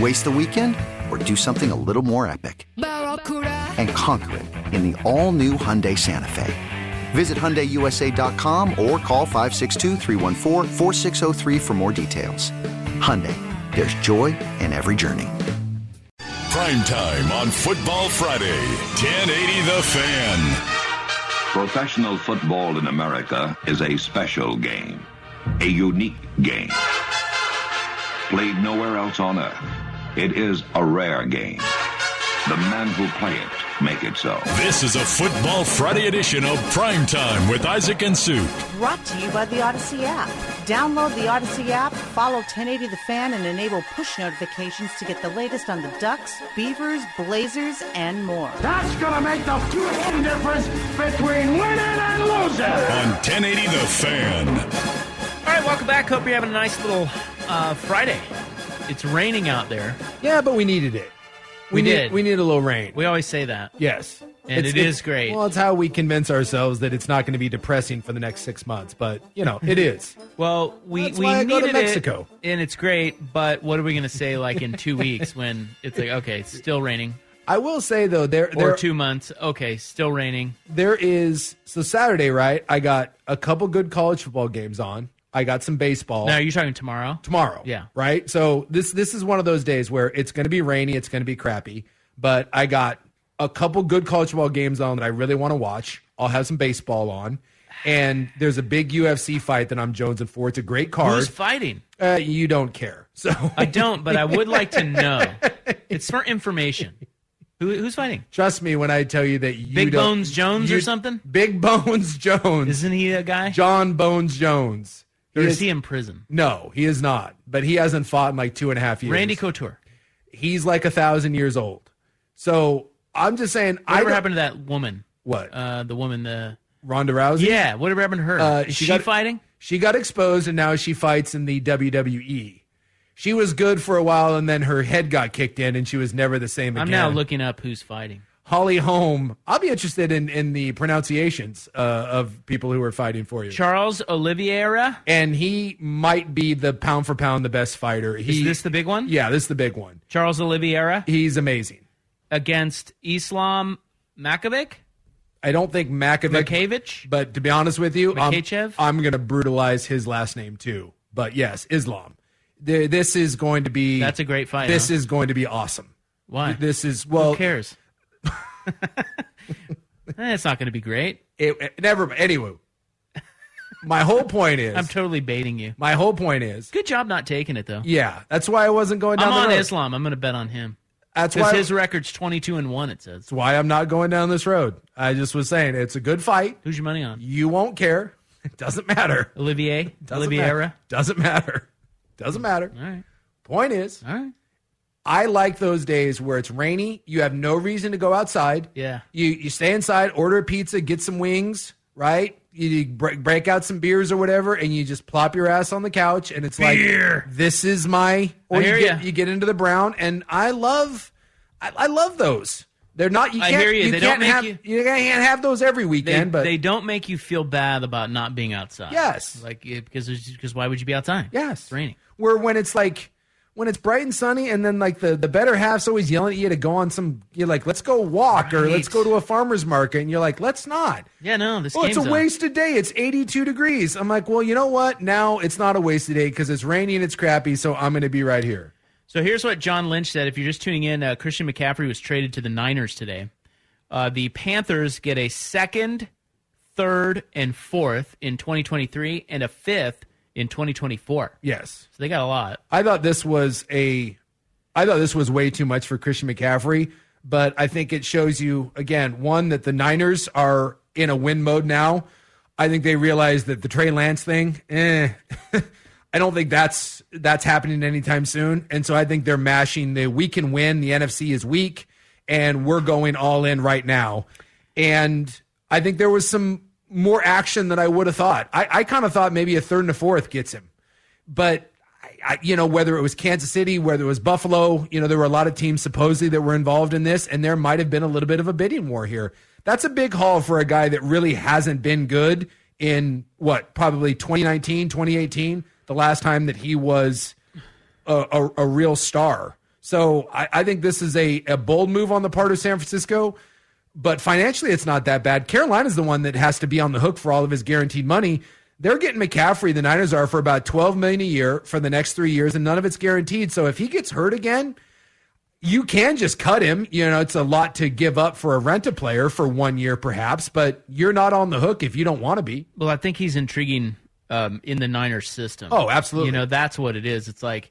Waste the weekend or do something a little more epic? And conquer it in the all new Hyundai Santa Fe. Visit HyundaiUSA.com or call 562 for more details. Hyundai, there's joy in every journey. Prime time on Football Friday. 1080 The Fan. Professional football in America is a special game, a unique game. Played nowhere else on earth. It is a rare game. The men who play it make it so. This is a Football Friday edition of Prime Time with Isaac and Suk. Brought to you by the Odyssey app. Download the Odyssey app, follow 1080 The Fan, and enable push notifications to get the latest on the Ducks, Beavers, Blazers, and more. That's gonna make the fucking difference between winning and losing. On 1080 The Fan. All right, welcome back. Hope you're having a nice little uh, Friday. It's raining out there. Yeah, but we needed it. We need, did. We need a little rain. We always say that. yes. And It's- it it's- great. Well, it's how we convince ourselves that it's not going to be depressing for the next six months. But, you know, it is. Well, we That's we why I go to needed Mexico. it, and it's great. But what are we going to say like in two weeks when it's like okay, it's still raining, I will say, though, there, or there, two months, okay, still raining. there is. So, Saturday, right? I got a couple good college football games on. I got some baseball. Now, are you talking tomorrow? tomorrow. Yeah. Right. So this this is one of those days where it's going to be rainy. It's going to be crappy. But I got a couple good college football games on that I really want to watch. I'll have some baseball on, and there's a big UFC fight that I'm jonesing for. It's a great card. Who's fighting? uh, you don't care, so I don't, but I would like to know. It's for information. Who, who's fighting? trust me when I tell you that you Big Bones Jones or something? Big Bones Jones, Isn't he a guy? Jon Bones Jones. Or He is is- he in prison? no, he is not. But he hasn't fought in like two and a half years. Randy Couture. he's like a thousand years old. So I'm just saying. I Whatever happened to that woman? What? Uh, the woman, the Ronda Rousey? yeah. Whatever happened to her? Uh, is she she, got- fighting? She got exposed and now she fights in the WWE. She was good for a while and then her head got kicked in and she was never the same again. I'm now looking up who's fighting. Holly Holm. I'll be interested in, in the pronunciations uh, of people who are fighting for you. Charles Oliveira. and he might be the pound for pound the best fighter. He, Is this the big one? Yeah, this is the big one. Charles Oliveira He's amazing. against Islam Makovic. I don't think Makovic, Makavich. but to be honest with you, I'm, I'm going to brutalize his last name too. But yes, Islam. Th- This is going to be. That's a great fight. This huh? is going to be awesome. why. This is well. Who cares? Eh, it's not going to be great. It, it- never. Anyway, my whole point is. I'm totally baiting you. my whole point is. Good job not taking it though. Yeah, that's why I wasn't going down I'm the on road. Islam. I'm going to bet on him That's because why. his record's 22 and one. It says. that's why I'm not going down this road. I just was saying it's a good fight. Who's your money on? You won't care. It doesn't matter. Olivier. Doesn't Oliveira. matter. Doesn't matter. Doesn't matter. All right. Point is, All right. I like those days where it's rainy. You have no reason to go outside. Yeah. You you stay inside, order a pizza, get some wings, right? You break, break out some beers or whatever, and you just plop your ass on the couch, and it's Beer. like this is my. Or I hear you get, you get into the brown, and I love, I, I love those. They're not. You I can't, hear you. They can't don't make have, you- can't have those every They, weekend. but they don't make you feel bad about not being outside. Yes. like because because why would you be outside? yes, it's raining. Where when it's like when it's bright and sunny, and then like the the better half's always yelling at you to go on some. You're like, let's go walk or let's go to a farmer's market, and you're like, let's not. Yeah, no, this Oh, it's a on. wasted day. It's 82 degrees. I'm like, well, you know what? Now it's not a wasted day because it's rainy and it's crappy. So I'm going to be right here. So here's what John Lynch said. If you're just tuning in, uh, Christian McCaffrey was traded to the Niners today. Uh, the Panthers get a second, third, and fourth in 2023, and a fifth in 2024. Yes. So they got a lot. I thought this was a I thought this was way too much for Christian McCaffrey, but I think it shows you again, one that the Niners are in a win mode now. I think they realize that the Trey Lance thing, eh, I don't think that's that's happening anytime soon. And so I think they're mashing the we can win, the NFC is weak, and we're going all in right now. And I think there was some more action than I would have thought. I, I kind of thought maybe a third and a fourth gets him but I, you know whether it was Kansas City, whether it was Buffalo, you know there were a lot of teams supposedly that were involved in this, and there might have been a little bit of a bidding war here. That's a big haul for a guy that really hasn't been good in what probably 2019, 2018, the last time that he was a, a, a real star. So I, I think this is a, a bold move on the part of San Francisco, but financially it's not that bad. Carolina's the one that has to be on the hook for all of his guaranteed money. They're getting McCaffrey, the Niners are, for about 12 million a year for the next three years, and none of it's guaranteed. So if he gets hurt again, you can just cut him. You know, it's a lot to give up for a rent a player for one year, perhaps, but you're not on the hook if you don't want to be. Well, I think he's intriguing um, in the Niners system. Oh, absolutely. You know, that's what it is. It's like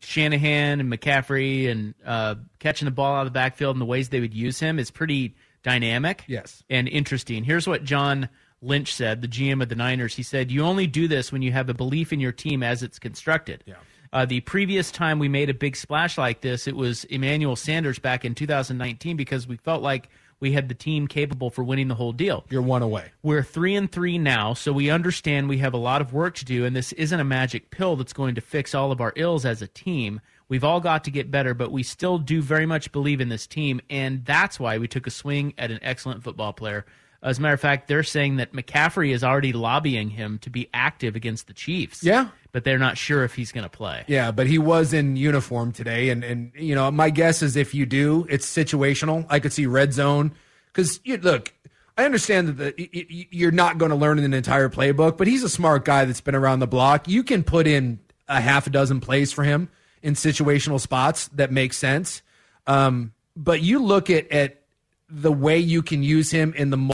Shanahan and McCaffrey and uh, catching the ball out of the backfield and the ways they would use him is pretty dynamic. Yes. And interesting. Here's what John Lynch said, the GM of the Niners. He said, You only do this when you have a belief in your team as it's constructed. Yeah. Uh, the previous time we made a big splash like this, it was Emmanuel Sanders back in 2019 because we felt like we had the team capable for winning the whole deal. You're one away. We're three and three now, so we understand we have a lot of work to do, and this isn't a magic pill that's going to fix all of our ills as a team. We've all got to get better, but we still do very much believe in this team, and that's why we took a swing at an excellent football player. As a matter of fact, they're saying that McCaffrey is already lobbying him to be active against the Chiefs. Yeah. But they're not sure if he's going to play. Yeah, but he was in uniform today, and and you know my guess is if you do, it's situational. I could see red zone because you look. I understand that the, y- y- you're not going to learn an entire playbook, but he's a smart guy that's been around the block. You can put in a half a dozen plays for him in situational spots that make sense. Um, but you look at at the way you can use him in the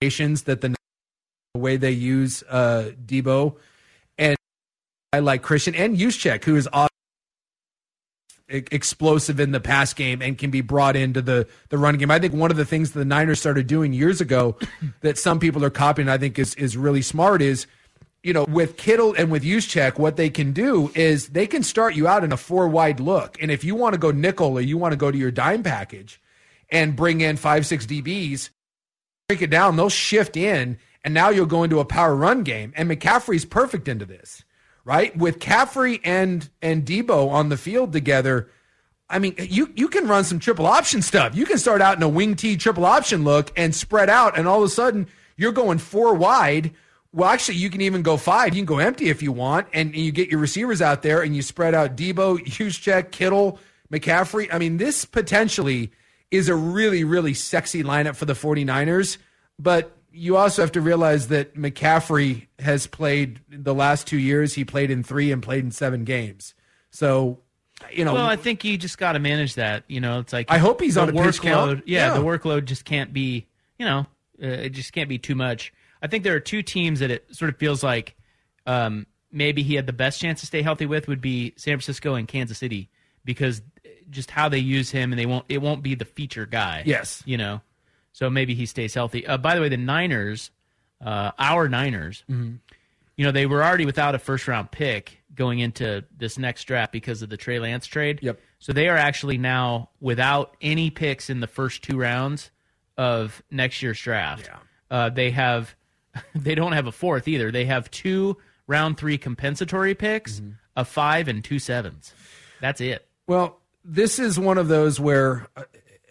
situations that the the way they use uh, Deebo and I like Christian and Juszczyk, who is explosive in the pass game and can be brought into the the run game. I think one of the things the Niners started doing years ago that some people are copying, I think is is really smart is you know, with Kittle and with Juszczyk, what they can do is they can start you out in a four wide look. And if you want to go nickel or you want to go to your dime package and bring in five, six DBs, break it down, they'll shift in, and now you'll go into a power run game. And McCaffrey's perfect into this, right? With Caffrey and and Deebo on the field together, I mean, you you can run some triple option stuff. You can start out in a wing T triple option look and spread out, and all of a sudden you're going four wide. Well, actually, you can even go five. You can go empty if you want, and you get your receivers out there, and you spread out Deebo, Juszczyk, Kittle, McCaffrey. I mean, this potentially is a really, really sexy lineup for the 49ers. But you also have to realize that McCaffrey has played the last two years. He played in three and played in seven games. So, you know, Well, I think you just got to manage that. You know, it's like I hope he's on a workload. Yeah, Yeah. the workload just can't be. You know, uh, it just can't be too much. I think there are two teams that it sort of feels like um, maybe he had the best chance to stay healthy with would be San Francisco and Kansas City because just how they use him and they won't it won't be the feature guy. Yes. you know, so maybe he stays healthy. Uh, by the way, the Niners, uh, our Niners, Mm-hmm. you know, they were already without a first round pick going into this next draft because of the Trey Lance trade. Yep. So they are actually now without any picks in the first two rounds of next year's draft. Yeah. Uh, they have, they don't have a fourth either. They have two round three compensatory picks, Mm-hmm. a five and two sevens. That's it. Well, this is one of those where, uh,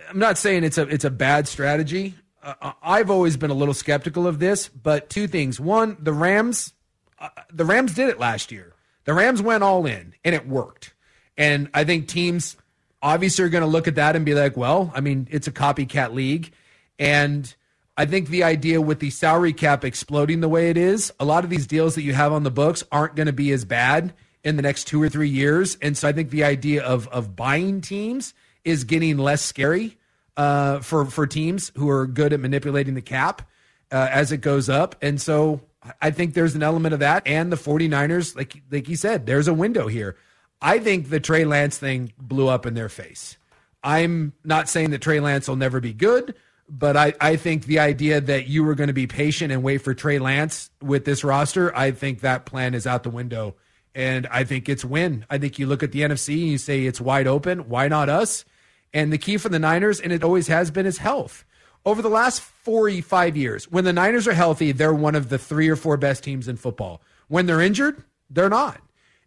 I'm not saying it's a it's a bad strategy. Uh, I've always been a little skeptical of this, but two things. One, the Rams, uh, the Rams did it last year. The Rams went all in, and it worked. And I think teams obviously are going to look at that and be like, well, I mean, it's a copycat league, and I think the idea with the salary cap exploding the way it is, a lot of these deals that you have on the books aren't going to be as bad in the next two or three years. And so I think the idea of of buying teams is getting less scary uh, for for teams who are good at manipulating the cap uh, as it goes up. And so I think there's an element of that. And the 49ers, like like you said, there's a window here. I think the Trey Lance thing blew up in their face. I'm not saying that Trey Lance will never be good. But I, I think the idea that you were going to be patient and wait for Trey Lance with this roster, I think that plan is out the window. And I think it's win. I think you look at the NFC and you say it's wide open. Why not us? And the key for the Niners, and it always has been, is health. Over the last four, five years, when the Niners are healthy, they're one of the three or four best teams in football. When they're injured, they're not.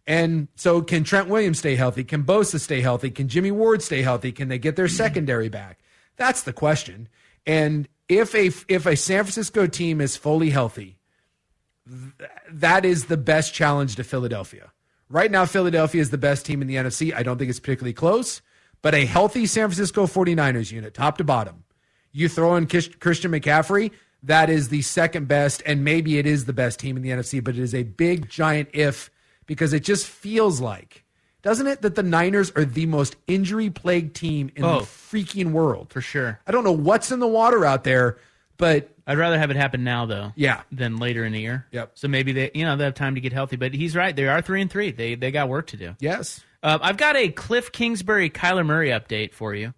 And so, can Trent Williams stay healthy? Can Bosa stay healthy? Can Jimmy Ward stay healthy? Can they get their secondary back? That's the question. And if a if a San Francisco team is fully healthy, th- that is the best challenge to Philadelphia. Right now, Philadelphia is the best team in the NFC. I don't think it's particularly close, but a healthy San Francisco 49ers unit, top to bottom, you throw in Christian McCaffrey, that is the second best, and maybe it is the best team in the NFC, but it is a big, giant if because it just feels like doesn't it, that the Niners are the most injury plagued team in oh, the freaking world? For sure. I don't know what's in the water out there, but I'd rather have it happen now though. Yeah. Than later in the year. Yep. So maybe they you know they have time to get healthy. But he's right. They are three and three. They they got work to do. Yes. Uh, I've got a Cliff Kingsbury Kyler Murray update for you.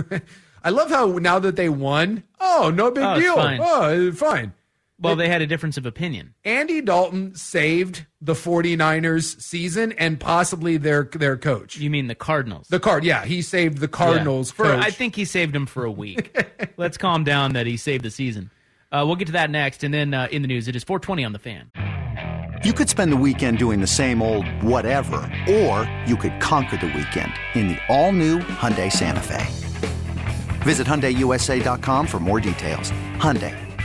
I love how now that they won, oh no big oh, deal. Fine. Oh fine. Well, they had a difference of opinion. Andy Dalton saved the 49ers season and possibly their their coach. You mean the Cardinals? The card, yeah, he saved the Cardinals. Yeah. For, I think he saved them for a week. Let's calm down that he saved the season. Uh, we'll get to that next, and then uh, in the news, it is 420 on the fan. You could spend the weekend doing the same old whatever, or you could conquer the weekend in the all-new Hyundai Santa Fe. Visit hyundaiusa.com for more details. Hyundai.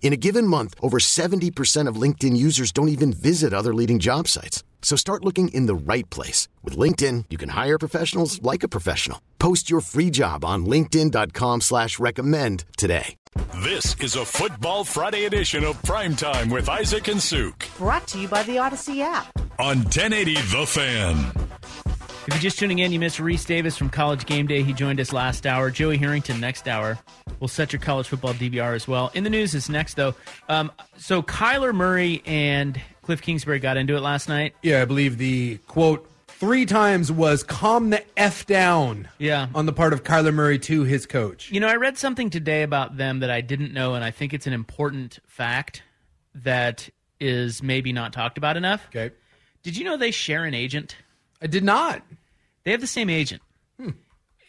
In a given month, over 70% of LinkedIn users don't even visit other leading job sites. So start looking in the right place. With LinkedIn, you can hire professionals like a professional. Post your free job on linkedin.com slash recommend today. This is a Football Friday edition of Primetime with Isaac and Suk. Brought to you by the Odyssey app. On 1080 The Fan. If you're just tuning in, you missed Rece Davis from College Game Day. He joined us last hour. Joey Harrington next hour. We'll set your college football DVR as well. In the news is next, though. Um, so Kyler Murray and Cliff Kingsbury got into it last night. Yeah, I believe the quote three times was calm the F down. Yeah. On the part of Kyler Murray to his coach. You know, I read something today about them that I didn't know, and I think it's an important fact that is maybe not talked about enough. Okay. Did you know they share an agent? I did not. They have the same agent. Hmm.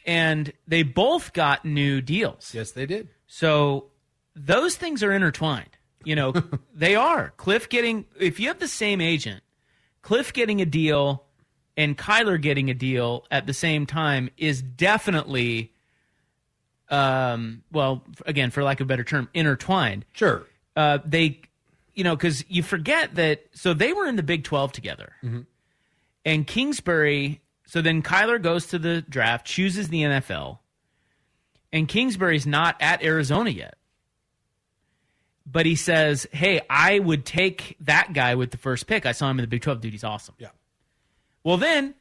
And they both got new deals. Yes, they did. So those things are intertwined. You know, they are. Cliff getting, if you have the same agent, Cliff getting a deal and Kyler getting a deal at the same time is definitely, um, well, again, for lack of a better term, intertwined. Sure. Uh, they, you know, because you forget that, so they were in the Big 12 together. Mm-hmm. And Kingsbury so then Kyler goes to the draft, chooses the NFL, and Kingsbury's not at Arizona yet. but he says, "Hey, I would take that guy with the first pick. I saw him in the Big 12. Dude, he's awesome." Yeah. Well, then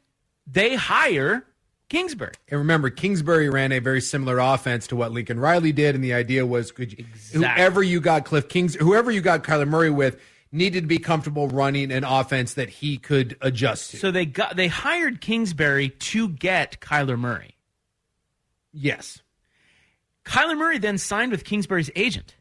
they hire Kingsbury. And remember, Kingsbury ran a very similar offense to what Lincoln Riley did, and the idea was, could you, Exactly. whoever you got Cliff Kings, whoever you got Kyler Murray with, needed to be comfortable running an offense that he could adjust to. So they got they hired Kingsbury to get Kyler Murray. yes, Kyler Murray then signed with Kingsbury's agent.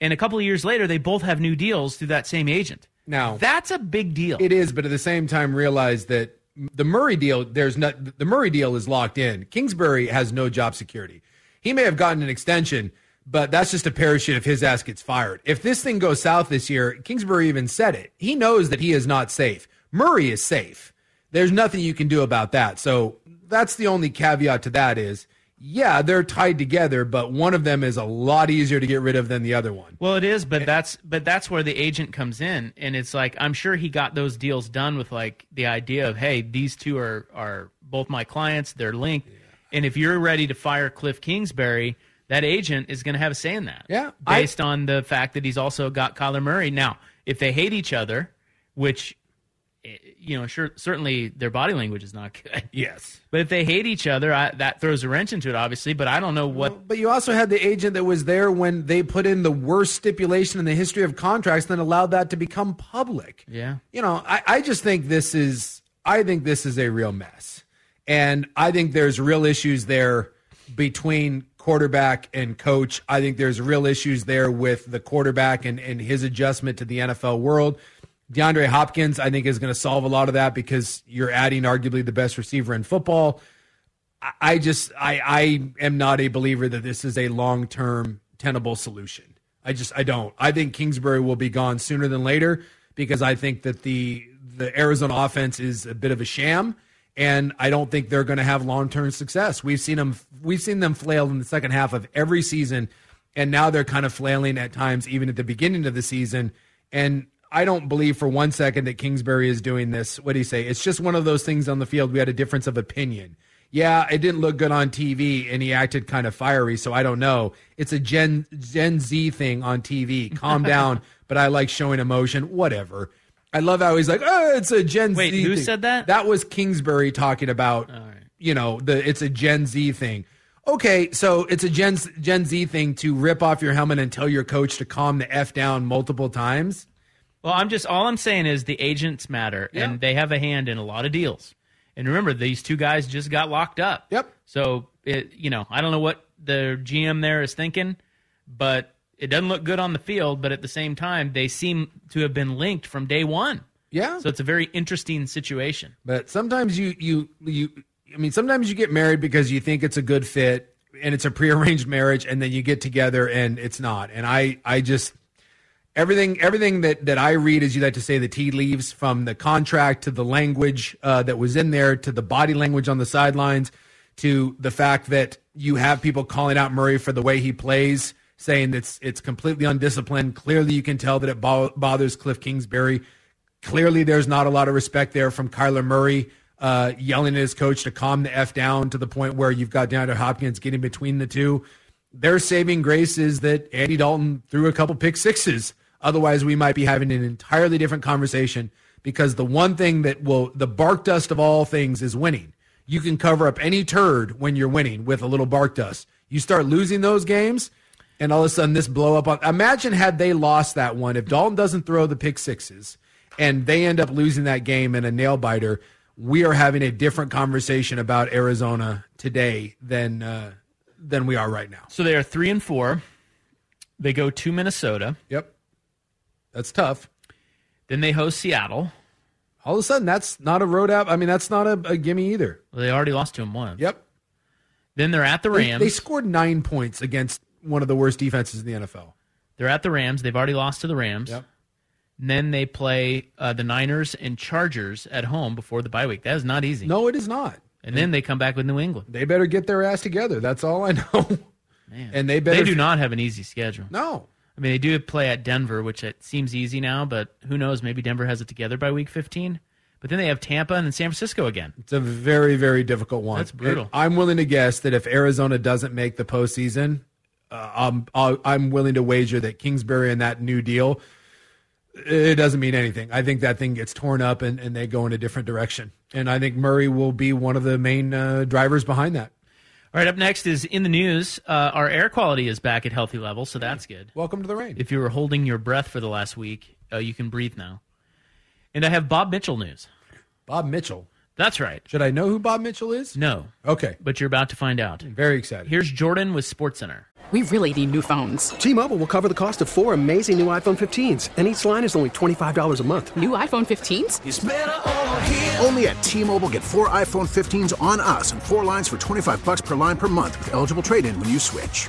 And a couple of years later, they both have new deals through that same agent. Now- that's a big deal. it is, but at the same time, realize that the Murray deal, there's not the Murray deal is locked in. Kingsbury has no job security. He may have gotten an extension, but that's just a parachute if his ass gets fired. If this thing goes south this year, Kingsbury even said it. He knows that he is not safe. Murray is safe. There's nothing you can do about that. So that's the only caveat to that is, yeah, they're tied together, but one of them is a lot easier to get rid of than the other one. Well, it is, but that's but that's where the agent comes in, and it's like I'm sure he got those deals done with like the idea of, hey, these two are are both my clients, they're linked, and if you're ready to fire Cliff Kingsbury, that agent is going to have a say in that. Yeah, I- based on the fact that he's also got Kyler Murray. Now, if they hate each other, which eh, you know, sure, certainly their body language is not good. Yes. But if they hate each other, I, that throws a wrench into it, obviously. But I don't know what. But you also had the agent that was there when they put in the worst stipulation in the history of contracts, then allowed that to become public. Yeah. You know, I, I just think this is I think this is a real mess. And I think there's real issues there between quarterback and coach. I think there's real issues there with the quarterback and, and his adjustment to the NFL world. DeAndre Hopkins, I think, is going to solve a lot of that because you're adding arguably the best receiver in football. I- just I I am not a believer that this is a long term tenable solution. I just I don't. I think Kingsbury will be gone sooner than later because I think that the the Arizona offense is a bit of a sham, and I don't think they're going to have long term success. We've seen them we've seen them flail in the second half of every season, and now they're kind of flailing at times even at the beginning of the season. And I don't believe for one second that Kingsbury is doing this. What do you say? It's just one of those things on the field. We had a difference of opinion. Yeah, it didn't look good on TV, and he acted kind of fiery. So I don't know. It's a Gen Gen Z thing on TV. Calm down, but I like showing emotion. Whatever. I love how he's like, oh, it's a Gen Wait, Z. who thing." said that? That was Kingsbury talking about. You know, the it's a Gen Z thing. Okay, so it's a Gen Gen Z thing to rip off your helmet and tell your coach to calm the f down multiple times. Well, I'm just all I'm saying is the agents matter, Yeah. and they have a hand in a lot of deals. And remember, these two guys just got locked up. Yep. So it, you know, I don't know what the GM there is thinking, but it doesn't look good on the field. But at the same time, they seem to have been linked from day one. Yeah. So it's a very interesting situation. But sometimes you you you I mean sometimes you get married because you think it's a good fit and it's a prearranged marriage and then you get together and it's not. And I I just everything everything that that I read as you like to say the tea leaves from the contract to the language uh, that was in there to the body language on the sidelines to the fact that you have people calling out Murray for the way he plays saying it's it's completely undisciplined clearly you can tell that it bo- bothers Cliff Kingsbury Clearly, there's not a lot of respect there from Kyler Murray uh, yelling at his coach to calm the F down to the point where you've got DeAndre Hopkins getting between the two. Their saving grace is that Andy Dalton threw a couple pick sixes. Otherwise, we might be having an entirely different conversation because the one thing that will, the bark dust of all things is winning. You can cover up any turd when you're winning with a little bark dust. You start losing those games, and all of a sudden this blow up on. Imagine had they lost that one. If Dalton doesn't throw the pick sixes and they end up losing that game in a nail biter, we are having a different conversation about Arizona today than uh, than we are right now. So they are three and four. They go to Minnesota. Yep, that's tough. Then they host Seattle. All of a sudden, that's not a road app. I mean, that's not a, a gimme either. Well, they already lost to them once. Yep. Then they're at the They, Rams. they scored nine points against one of the worst defenses in the NFL. They're at the Rams. They've already lost to the Rams. Yep. And then they play uh, the Niners and Chargers at home before the bye week. That is not easy. No, it is not. And then they come back with New England. They better get their ass together. That's all I know. Man. And they better They do not have an easy schedule. No. I mean, they do play at Denver, which it seems easy now, but who knows? Maybe Denver has it together by week 15. But then they have Tampa and then San Francisco again. It's a very, very difficult one. That's brutal. I'm willing to guess that if Arizona doesn't make the postseason, uh, I'm I'll, I'm willing to wager that Kingsbury and that new deal it doesn't mean anything. I think that thing gets torn up and, and they go in a different direction. And I think Murray will be one of the main uh, drivers behind that. All right, up next is in the news. Uh, our air quality is back at healthy levels, so that's good. Welcome to the rain. If you were holding your breath for the last week, uh, you can breathe now. And I have Bob Mitchell news. Bob Mitchell. That's right. Should I know who Bob Mitchell is? No, Okay. but you're about to find out. Very excited. Here's Jordan with SportsCenter. We really need new phones. T-Mobile will cover the cost of four amazing new iPhone 15s, and each line is only $25 a month. New iPhone 15s? Only at T-Mobile get four iPhone 15s on us and four lines for 25 bucks per line per month with eligible trade-in when you switch.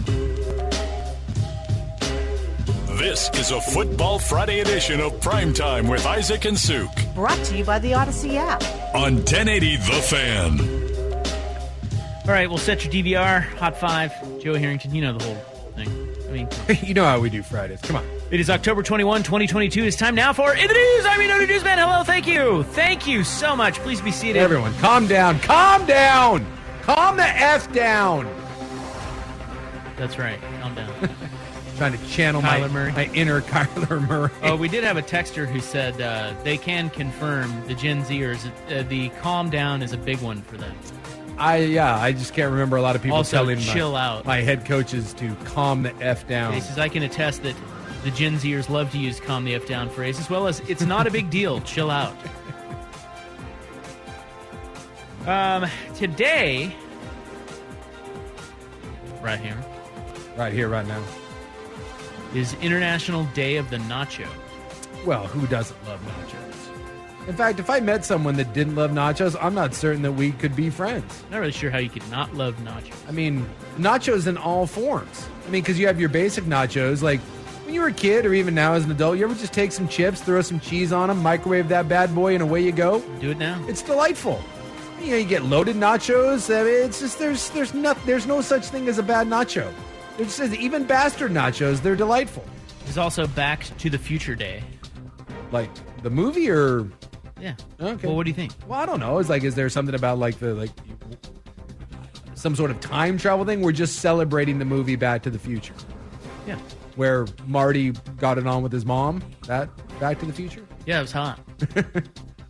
This is a Football Friday edition of Primetime with Isaac and Suk Brought to you by the Odyssey app. on 1080 The Fan. All right, we'll set your DVR. Hot five. Joe Harrington, you know the whole thing. I mean, you know how we do Fridays. Come on. It is October 21, 2022. It's time now for In the News. I'm your Newsman. Hello, thank you. Thank you so much. Please be seated. Everyone, calm down. Calm down. Calm the F down. That's right. Calm down. Trying to channel my, Kyler Murray. my inner Kyler Murray. Oh, we did have a texter who said uh, they can confirm the Gen Zers. Uh, the calm down is a big one for them. I yeah, I just can't remember a lot of people Also, telling chill my, out. my head coaches to calm the f down. He says I can attest that the Gen Zers love to use "calm the f down" phrase, as well as "it's not a big deal, chill out." Um, today, right here, right here, right now, is International Day of the Nacho. Well, who doesn't love nachos? In fact, if I met someone that didn't love nachos, I'm not certain that we could be friends. Not really sure how you could not love nachos. I mean, nachos in all forms. I mean, because you have your basic nachos, like when you were a kid or even now as an adult, you ever just take some chips, throw some cheese on them, microwave that bad boy, and away you go? Do it now. It's delightful. You know, you get loaded nachos. I mean, it's just there's there's not there's no such thing as a bad nacho. It says even bastard nachos, they're delightful. There's also Back to the Future Day. Like the movie or Yeah. Okay. Well, what do you think? Well, I don't know. It's like, is there something about like the like some sort of time travel thing? We're just celebrating the movie Back to the Future, Yeah. where Marty got it on with his mom. That Back to the Future, Yeah, it was hot.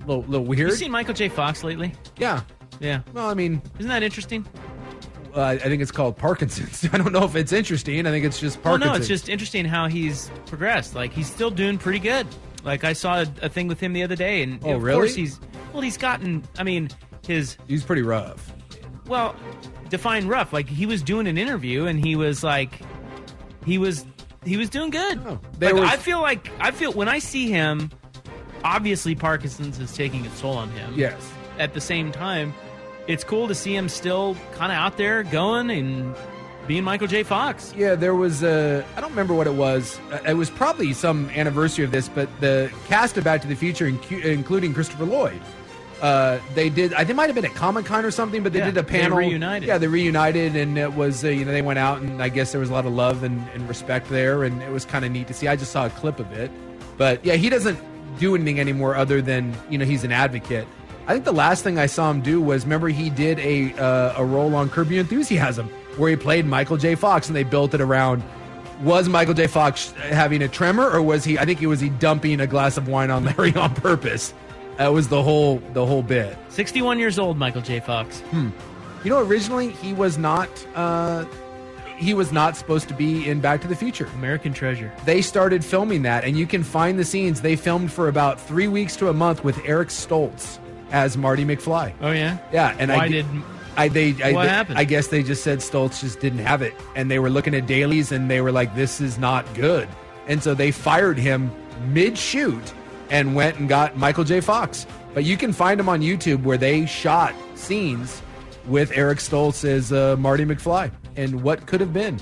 little little You weird. seen Michael J. Fox lately? yeah. Yeah. Well, I mean, Isn't that interesting? Uh, I think it's called Parkinson's. I don't know if it's interesting. I think it's just Well, Parkinson's. no, it's just interesting how he's progressed. Like he's still doing pretty good. Like I saw a, a thing with him the other day, and Oh, of really? course he's well, he's gotten. I mean, his he's pretty rough. well, define rough. Like he was doing an interview, and he was like, he was he was doing good. Oh, Like, was- I feel like I feel when I see him, obviously Parkinson's is taking its toll on him. Yes. At the same time, it's cool to see him still kind of out there going and being Michael J. Fox. Yeah, there was a. I don't remember what it was. Uh, It was probably some anniversary of this, but the cast of Back to the Future, including Christopher Lloyd, uh, they did. I think might have been at Comic Con or something, but they Yeah, did a they panel. reunited. Yeah, they reunited, and it was uh, you know they went out, and I guess there was a lot of love and, and respect there, and it was kind of neat to see. I just saw a clip of it, but yeah, he doesn't do anything anymore other than you know he's an advocate. I think the last thing I saw him do was remember he did a uh, a role on Curb Your Enthusiasm, where he played Michael J. Fox, and they built it around. Was Michael J. Fox having a tremor, or was he? I think he was he dumping a glass of wine on Larry on purpose. That was the whole the whole bit. 61 years old, Michael J. Fox. Hmm. You know, originally he was not. Uh, he was not supposed to be in Back to the Future. American Treasure. They started filming that, and you can find the scenes. They filmed for about three weeks to a month with Eric Stoltz as Marty McFly. Oh yeah. Yeah, and Why I did? I they I, What they- happened? I guess they just said Stoltz just didn't have it, and they were looking at dailies, and they were like, "This is not good," and so they fired him mid shoot and went and got Michael J. Fox. But you can find them on YouTube where they shot scenes with Eric Stoltz as uh, Marty McFly, and what could have been.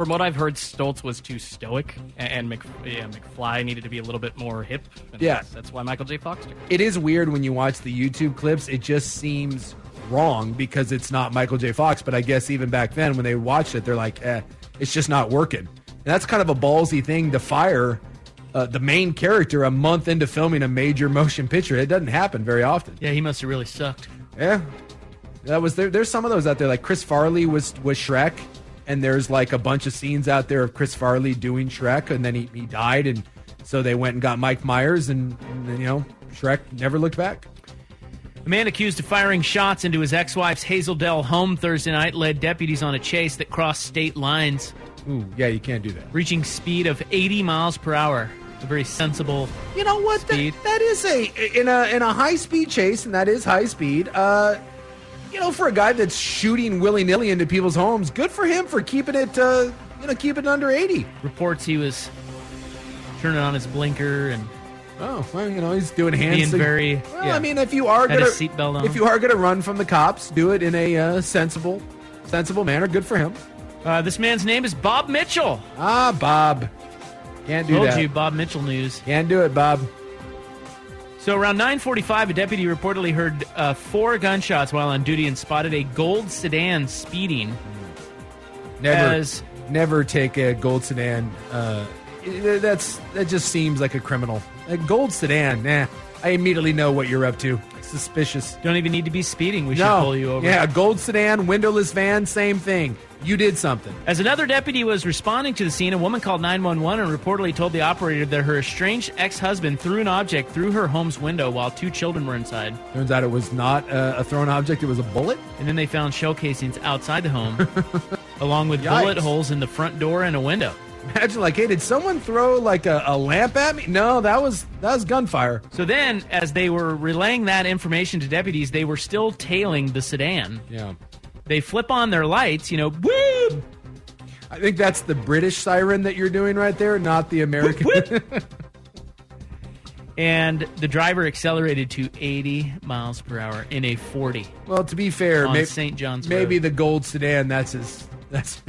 From what I've heard, Stoltz was too stoic, and, and Mc, yeah, McFly needed to be a little bit more hip. And Yeah. that's, that's why Michael J. Fox took it. It is weird when you watch the YouTube clips. It just seems wrong because it's not Michael J. Fox. But I guess even back then, when they watched it, they're like, eh, it's just not working. And that's kind of a ballsy thing to fire uh, the main character a month into filming a major motion picture. It doesn't happen very often. Yeah, he must have really sucked. Yeah, that was there. There's some of those out there. Like Chris Farley was was Shrek, and there's like a bunch of scenes out there of Chris Farley doing Shrek, and then he, he died, and so they went and got Mike Myers, and, and you know Shrek never looked back. A man accused of firing shots into his ex-wife's Hazeldale home Thursday night led deputies on a chase that crossed state lines. Ooh, yeah, you can't do that. Reaching speed of 80 miles per hour. A very sensible. You know what? That, Speed. that is a in a in a high speed chase, and that is high speed. Uh, you know, for a guy that's shooting willy nilly into people's homes, good for him for keeping it. Uh, you know, keeping it under eighty. Reports he was turning on his blinker and Oh, well, you know, he's doing hands. being sig- very. Well, yeah. I mean, if you are gonna his seatbelt on. if you are gonna run from the cops, do it in a uh, sensible, sensible manner. Good for him. Uh, this man's name is Bob Mitchell. Ah, Bob. Can't do Told that. you, Bob Mitchell news. Can't do it, Bob. So around 9:45, a deputy reportedly heard uh, four gunshots while on duty and spotted a gold sedan speeding. Never, As- never take a gold sedan. Uh, that's that just seems like a criminal. A gold sedan, nah. I immediately know what you're up to. Suspicious. Don't even need to be speeding. We should pull you over. Yeah, a gold sedan, windowless van, same thing. You did something. As another deputy was responding to the scene, a woman called 911 and reportedly told the operator that her estranged ex-husband threw an object through her home's window while two children were inside. Turns out it was not uh, a thrown object; it was a bullet. And then they found shell casings outside the home, along with Yikes. bullet holes in the front door and a window. Imagine, like, hey, did someone throw like a, a lamp at me? No, that was that was gunfire. So then, as they were relaying that information to deputies, they were still tailing the sedan. Yeah. They flip on their lights, you know, woo! I think that's the British siren that you're doing right there, not the American. And the driver accelerated to 80 miles per hour in a 40. well, to be fair, On St. John's maybe Road. the gold sedan. That's his. that's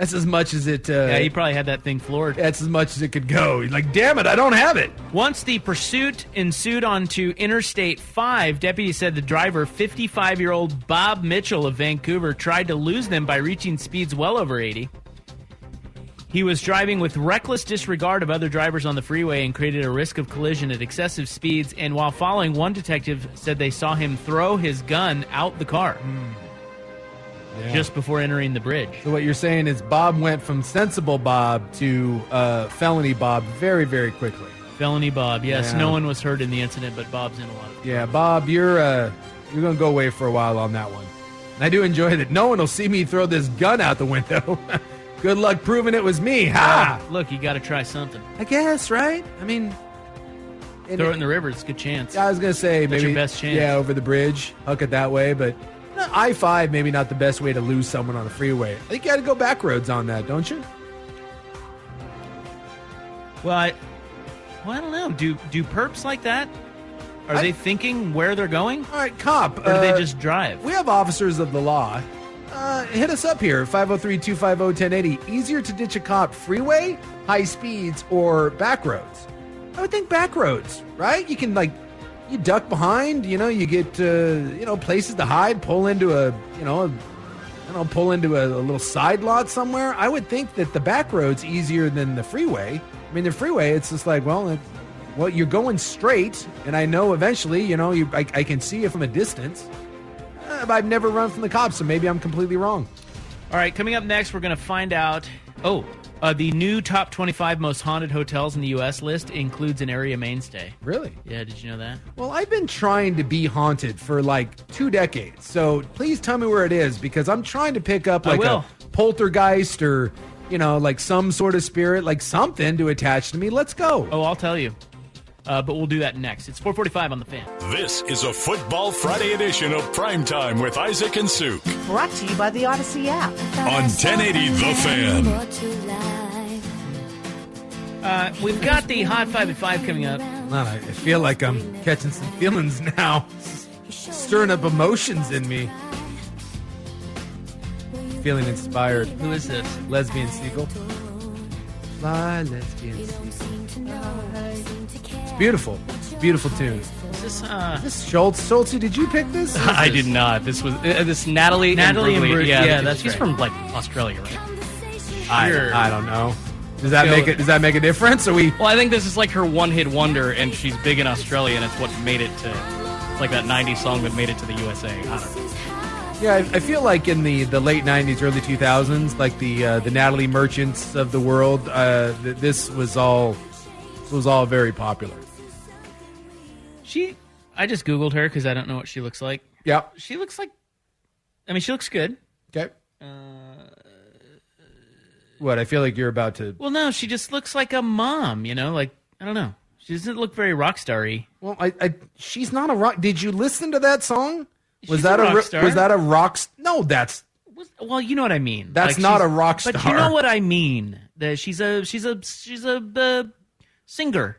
that's as much as it. Uh, Yeah, he probably had that thing floored. That's as much as it could go. He's like, damn it, I don't have it. Once the pursuit ensued onto Interstate 5, deputies said the driver, 55 year old Bob Mitchell of Vancouver, tried to lose them by reaching speeds well over 80. He was driving with reckless disregard of other drivers on the freeway and created a risk of collision at excessive speeds. And while following, one detective said they saw him throw his gun out the car Yeah. just before entering the bridge. So what you're saying is Bob went from sensible Bob to uh, felony Bob very, very quickly. Felony Bob, yes. Yeah. No one was hurt in the incident, but Bob's in a lot of trouble. Yeah, Bob, you're uh, you're gonna go away for a while on that one. And I do enjoy that. No one will see me throw this gun out the window. Good luck proving it was me. Ha! Uh, Look, you got to try something. I guess, right? I mean, Throw it in the river. It's a good chance. I was gonna say That's maybe your best chance. Yeah, over the bridge, hook it that way. But I five maybe not the best way to lose someone on a freeway. I think you got to go back roads on that, don't you? Well, I, well, I don't know. Do do perps like that? Are I- they thinking where they're going? All right, cop. Or do they uh, just drive? We have officers of the law. Uh, hit us up here, 503 250 1080. Easier to ditch a cop freeway, high speeds, or back roads? I would think back roads, right? You can, like, you duck behind, you know, you get, uh, you know, places to hide, pull into a, you know, I don't know, pull into a, a little side lot somewhere. I would think that the back road's easier than the freeway. I mean, the freeway, it's just like, well, it, well, you're going straight, and I know eventually, you know, you, I, I can see you from a distance. Uh, I've never run from the cops, so maybe I'm completely wrong. All right, coming up next, we're going to find out. Oh, uh, the new top 25 most haunted hotels in the U.S. list includes an area mainstay. Really? Yeah, did you know that? Well, I've been trying to be haunted for like two decades. So please tell me where it is because I'm trying to pick up like a poltergeist or, you know, like some sort of spirit, like something to attach to me. Let's go. Oh, I'll tell you. Uh, but we'll do that next. It's 445 on the fan. This is a Football Friday edition of Primetime with Isaac and Suk Brought to you by the Odyssey app. on 1080 The Fan. Uh, we've got the Hot 5 at 5 coming up. Man, I I feel like I'm catching some feelings now, stirring up emotions in me. Feeling inspired. Who is this? Lesbian Seagull. Fly, lesbian seagull. It's beautiful. It's a beautiful tune. Is this, uh, This Schultz. Schultz, did you pick this? I did not. This was uh, this Natalie. Natalie and Imbruglia. Yeah, yeah, that's she's right. from like Australia, right? I, I don't know. Does that Feel- make it? Does that make a difference? Are we? Well, I think this is like her one-hit wonder, and she's big in Australia, and it's what made it to like that '90s song that made it to the USA. I don't know. Yeah, I, I feel like in the, the late '90s, early 2000s, like the uh, the Natalie Merchants of the world, uh, th- this was all this was all very popular. She, I just Googled her because I don't know what she looks like. Yeah. She looks like, I mean, she looks good. Okay. What? I feel like you're about to. Well, no, she just looks like a mom, you know? Like, I don't know. She doesn't look very rock starry. Well, I, I she's not a rock. Did you listen to that song? Was She's that a a, rock ri- star. was that a rock? No, that's Well, you know what I mean. That's Like, not a rock star. But you know what I mean. That she's a she's a she's a uh, singer.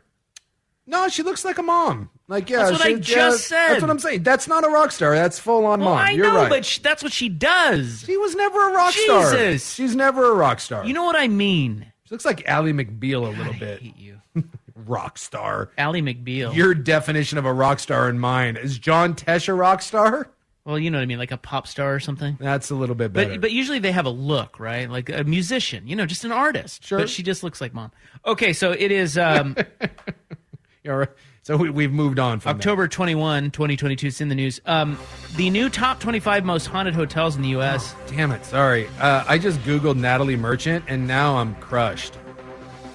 no. She looks like a mom. Like yeah, That's what I she- just yeah, said. That's what I'm saying. That's not a rock star. That's full on Well, mom. I You're know, right. but sh- that's what she does. she was never a rock star. Jesus. She's never a rock star. You know what I mean. She looks like Ally McBeal a little bit. hate you. rock star. Ally McBeal. Your definition of a rock star and mine is John Tesh a rock star? well, you know what I mean, like a pop star or something. That's a little bit better. But but usually they have a look, right? Like a musician, you know, just an artist. Sure. But she just looks like mom. Okay, so it is um, you All right. So we, we've moved on from October 21, 2022. It's in the news. Um, the new top 25 most haunted hotels in the U.S. that. Damn it. Sorry. Uh, I just Googled Natalie Merchant and now I'm crushed.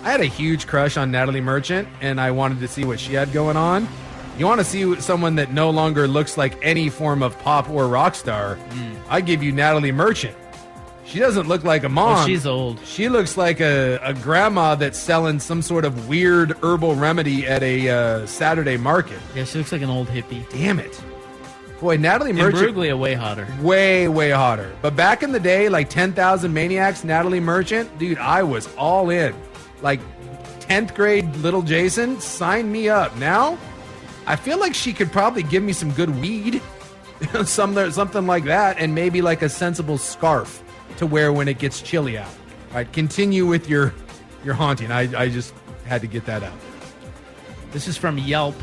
I had a huge crush on Natalie Merchant and I wanted to see what she had going on. You want to see someone that no longer looks like any form of pop or rock star? I give you Natalie Merchant. She doesn't look like a mom. Well, she's old. She looks like a, a grandma that's selling some sort of weird herbal remedy at a uh, Saturday market. Yeah, she looks like an old hippie. Damn it. Boy, Natalie Merchant. Bruglia way hotter. Way, way hotter. But back in the day, like 10,000 Maniacs, Natalie Merchant, dude, I was all in. Like 10th grade little Jason, sign me up. Now, I feel like she could probably give me some good weed, something, something like that, and maybe like a sensible scarf to wear when it gets chilly out. All right, continue with your your haunting. I, I just had to get that out. This is from Yelp.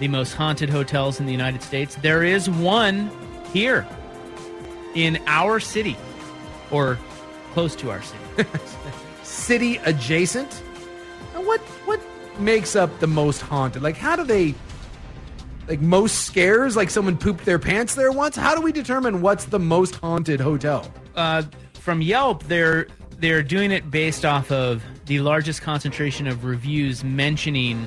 The most haunted hotels in the United States. There is one here in our city, or close to our city. city adjacent. And what what makes up the most haunted? Like how do they like most scares? Like someone pooped their pants there once? How do we determine what's the most haunted hotel? Uh, from Yelp, they're they're doing it based off of the largest concentration of reviews mentioning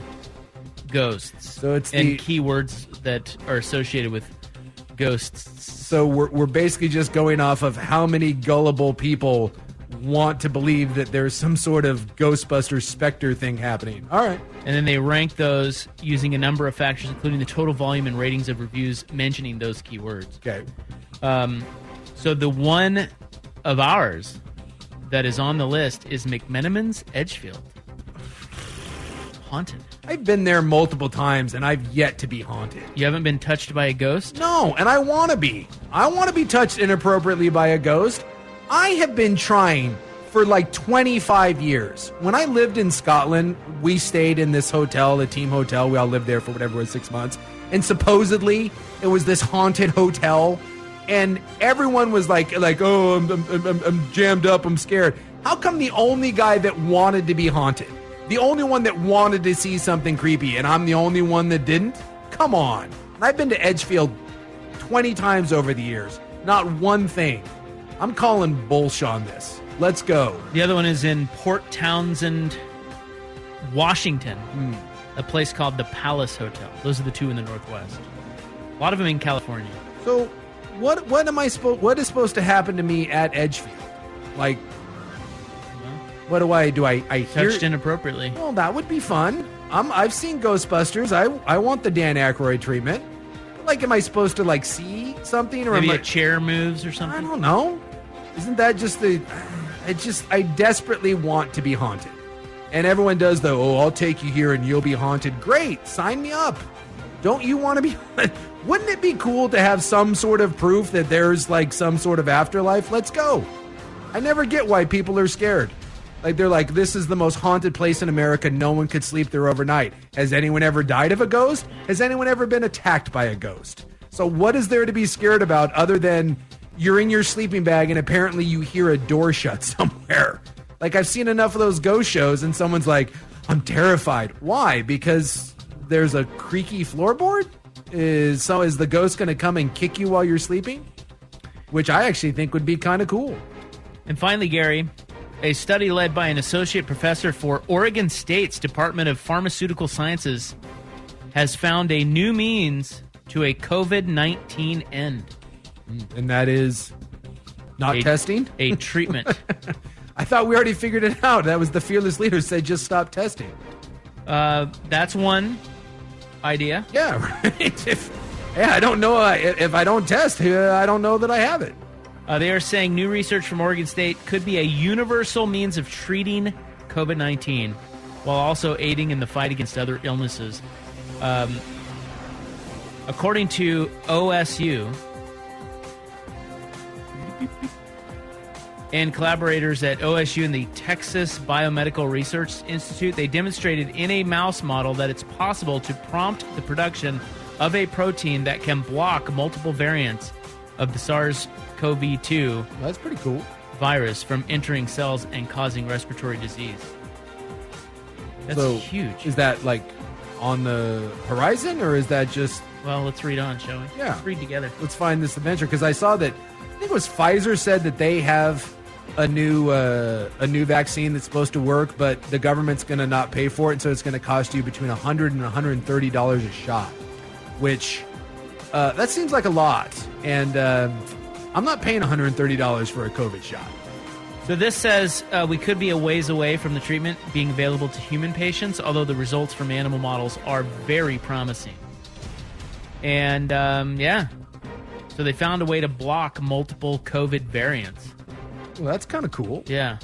ghosts. So it's and the- keywords that are associated with ghosts. So we're we're basically just going off of how many gullible people want to believe that there's some sort of Ghostbuster specter thing happening. All right. And then they rank those using a number of factors, including the total volume and ratings of reviews mentioning those keywords. Okay. Um, so the one of ours that is on the list is McMenamin's Edgefield. Haunted. I've been there multiple times and I've yet to be haunted. You haven't been touched by a ghost? No, and I want to be. I want to be touched inappropriately by a ghost. I have been trying for like 25 years. When I lived in Scotland, we stayed in this hotel, the team hotel. We all lived there for whatever it was, six months. And supposedly it was this haunted hotel. And everyone was like, like, oh, I'm, I'm, I'm, I'm jammed up. I'm scared. How come the only guy that wanted to be haunted, the only one that wanted to see something creepy, and I'm the only one that didn't? Come on. I've been to Edgefield 20 times over the years. Not one thing. I'm calling bullshit on this. Let's go. The other one is in Port Townsend, Washington, Hmm. a place called the Palace Hotel. Those are the two in the Northwest. A lot of them in California. So, what what am I supposed? What is supposed to happen to me at Edgefield? Like, what do I do? I I hear Touched inappropriately. Well, that would be fun. I'm, I've seen Ghostbusters. I I want the Dan Aykroyd treatment. Like, am I supposed to like see something or Maybe am a I, chair moves or something. I don't know. Isn't that just the? I just I desperately want to be haunted, and everyone does though. Oh, I'll take you here and you'll be haunted. Great, sign me up. Don't you want to be? Wouldn't it be cool to have some sort of proof that there's like some sort of afterlife? Let's go. I never get why people are scared. Like they're like, this is the most haunted place in America. No one could sleep there overnight. Has anyone ever died of a ghost? Has anyone ever been attacked by a ghost? So what is there to be scared about other than you're in your sleeping bag and apparently you hear a door shut somewhere? Like I've seen enough of those ghost shows and someone's like, I'm terrified. Why? Because there's a creaky floorboard? Is so is the ghost going to come and kick you while you're sleeping? Which I actually think would be kind of cool. And finally, Gary, a study led by an associate professor for Oregon State's Department of Pharmaceutical Sciences has found a new means to a COVID 19 end. And that is not A- testing? A treatment. I thought we already figured it out. That was the fearless leader said just stop testing. uh, that's one idea. Yeah, right. If, yeah, I don't know. uh, If I don't test, uh, I don't know that I have it. Uh, they are saying new research from Oregon State could be a universal means of treating COVID 19 while also aiding in the fight against other illnesses. Um, according to OSU and collaborators at OSU and the Texas Biomedical Research Institute, they demonstrated in a mouse model that it's possible to prompt the production of a protein that can block multiple variants of the SARS CoV 2 That's pretty cool. virus from entering cells and causing respiratory disease. That's so huge. Is that like on the horizon, or is that just? Well, let's read on, shall we? Yeah. Let's read together. Let's find this adventure because I saw that. I think it was Pfizer said that they have a new uh, a new vaccine that's supposed to work, but the government's going to not pay for it, so it's going to cost you between 100 and 130 dollars a shot, which uh, that seems like a lot, and um I'm not paying 130 dollars for a COVID shot. So this says uh, we could be a ways away from the treatment being available to human patients, although the results from animal models are very promising. And um, yeah, so they found a way to block multiple COVID variants. Well, that's kind of cool. Yeah.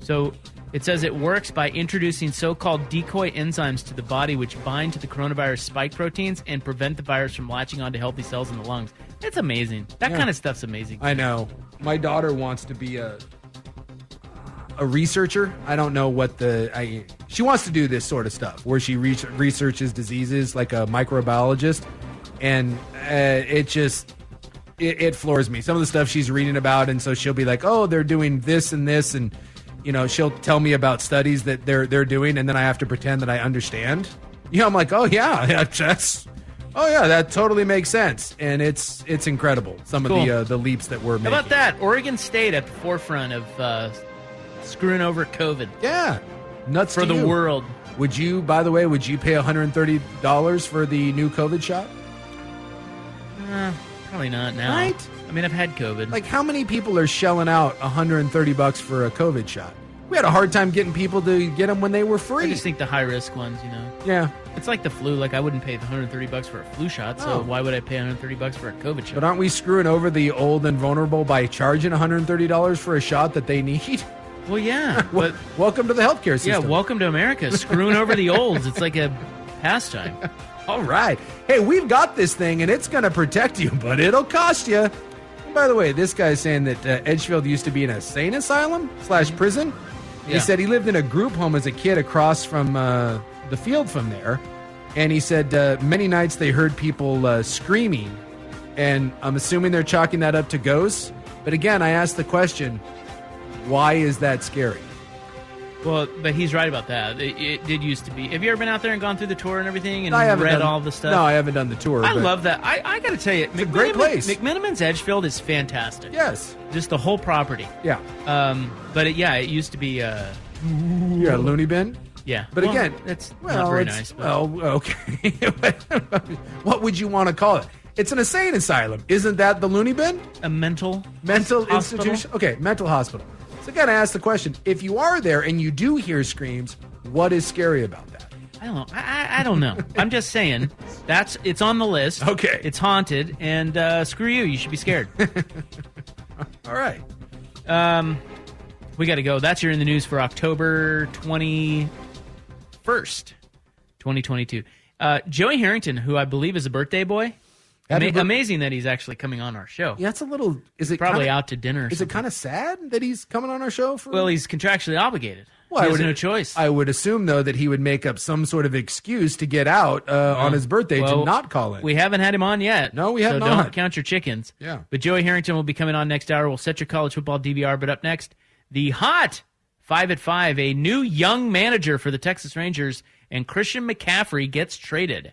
So it says it works by introducing so called decoy enzymes to the body, which bind to the coronavirus spike proteins and prevent the virus from latching onto healthy cells in the lungs. It's amazing. That Yeah. kind of stuff's amazing. I know. My daughter wants to be a a researcher. I don't know what the I she wants to do this sort of stuff where she re- researches diseases like a microbiologist and uh, it just it, it floors me. Some of the stuff she's reading about and so she'll be like, "Oh, they're doing this and this and you know, she'll tell me about studies that they're they're doing and then I have to pretend that I understand. You know, I'm like, "Oh yeah, yeah, that's Oh yeah, that totally makes sense, and it's it's incredible. Some of the uh, the leaps that we're How making. about that? Oregon State at the forefront of uh, screwing over COVID. Yeah, nuts for the you. world. Would you, by the way, would you pay 130 dollars for the new COVID shot? Uh, probably not now. Right? I mean, I've had COVID. Like, how many people are shelling out 130 bucks for a COVID shot? We had a hard time getting people to get them when they were free. I just think the high risk ones, you know. Yeah. It's like the flu. Like I wouldn't pay the 130 bucks for a flu shot. So No. why would I pay 130 bucks for a COVID shot? But aren't we screwing over the old and vulnerable by charging 130 dollars for a shot that they need? Well, yeah, Well, welcome to the healthcare system. yeah. Welcome to America. Screwing over the olds. It's like a pastime. All right. Hey, we've got this thing, and it's going to protect you, but it'll cost you. And by the way, this guy's saying that uh, Edgefield used to be an insane asylum slash prison. He said he lived in a group home as a kid across from uh, the field from there, and he said uh, many nights they heard people uh, screaming, and I'm assuming they're chalking that up to ghosts. But again, I asked the question, why is that scary? Well, but he's right about that. It, it did used to be. Have you ever been out there and gone through the tour and everything and I haven't read done- all the stuff? No, I haven't done the tour. I love that. I, I got to tell you, it's a great place. McMenamin's Edgefield is fantastic. Yes, just the whole property. Yeah. Um, but it, yeah, it used to be. Uh, Yeah, loony bin. Yeah, But Well, again, it's well, not very it's- nice. But Well, okay. what would you want to call it? It's an insane asylum. Isn't that the loony bin? A mental mental hospital? institution. Okay, mental hospital. So I got to ask the question: If you are there and you do hear screams, what is scary about that? I don't know. I, I, I don't know. I'm just saying that's it's on the list. Okay, it's haunted, and uh, screw you. You should be scared. All right. Um, we got to go. That's your in the news for October twenty first, twenty twenty two. Uh, Joey Harrington, who I believe is a birthday boy. Ama- bir- amazing that he's actually coming on our show. Yeah, it's a little. Is it probably kinda- out to dinner? Or Is it kind of sad that he's coming on our show for? Well, he's contractually obligated. Well, he I has would- no choice. I would assume though that he would make up some sort of excuse to get out uh, on his birthday Well, to not call in. We haven't had him on yet. No, we have so not. Don't count your chickens. Yeah. But Joey Harrington will be coming on next hour. We'll set your college football DVR. But up next, the hot five at five, a new young manager for the Texas Rangers, and Christian McCaffrey gets traded.